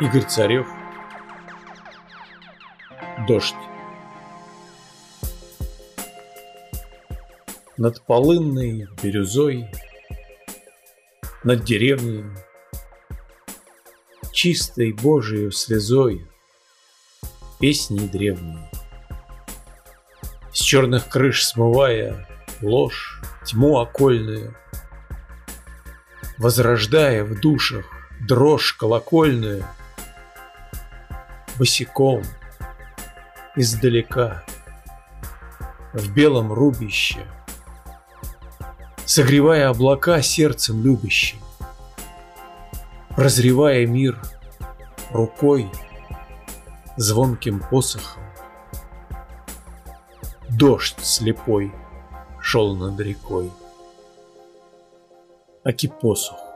Игорь Царев. Дождь. Над полынной бирюзой Над деревней Чистой Божией слезой Песни древние. С черных крыш смывая ложь, тьму окольную Возрождая в душах дрожь колокольную — босиком, издалека, в белом рубище, Согревая облака сердцем любящим, Прозревая мир рукой, звонким посохом. Дождь слепой шел над рекой, a que poço?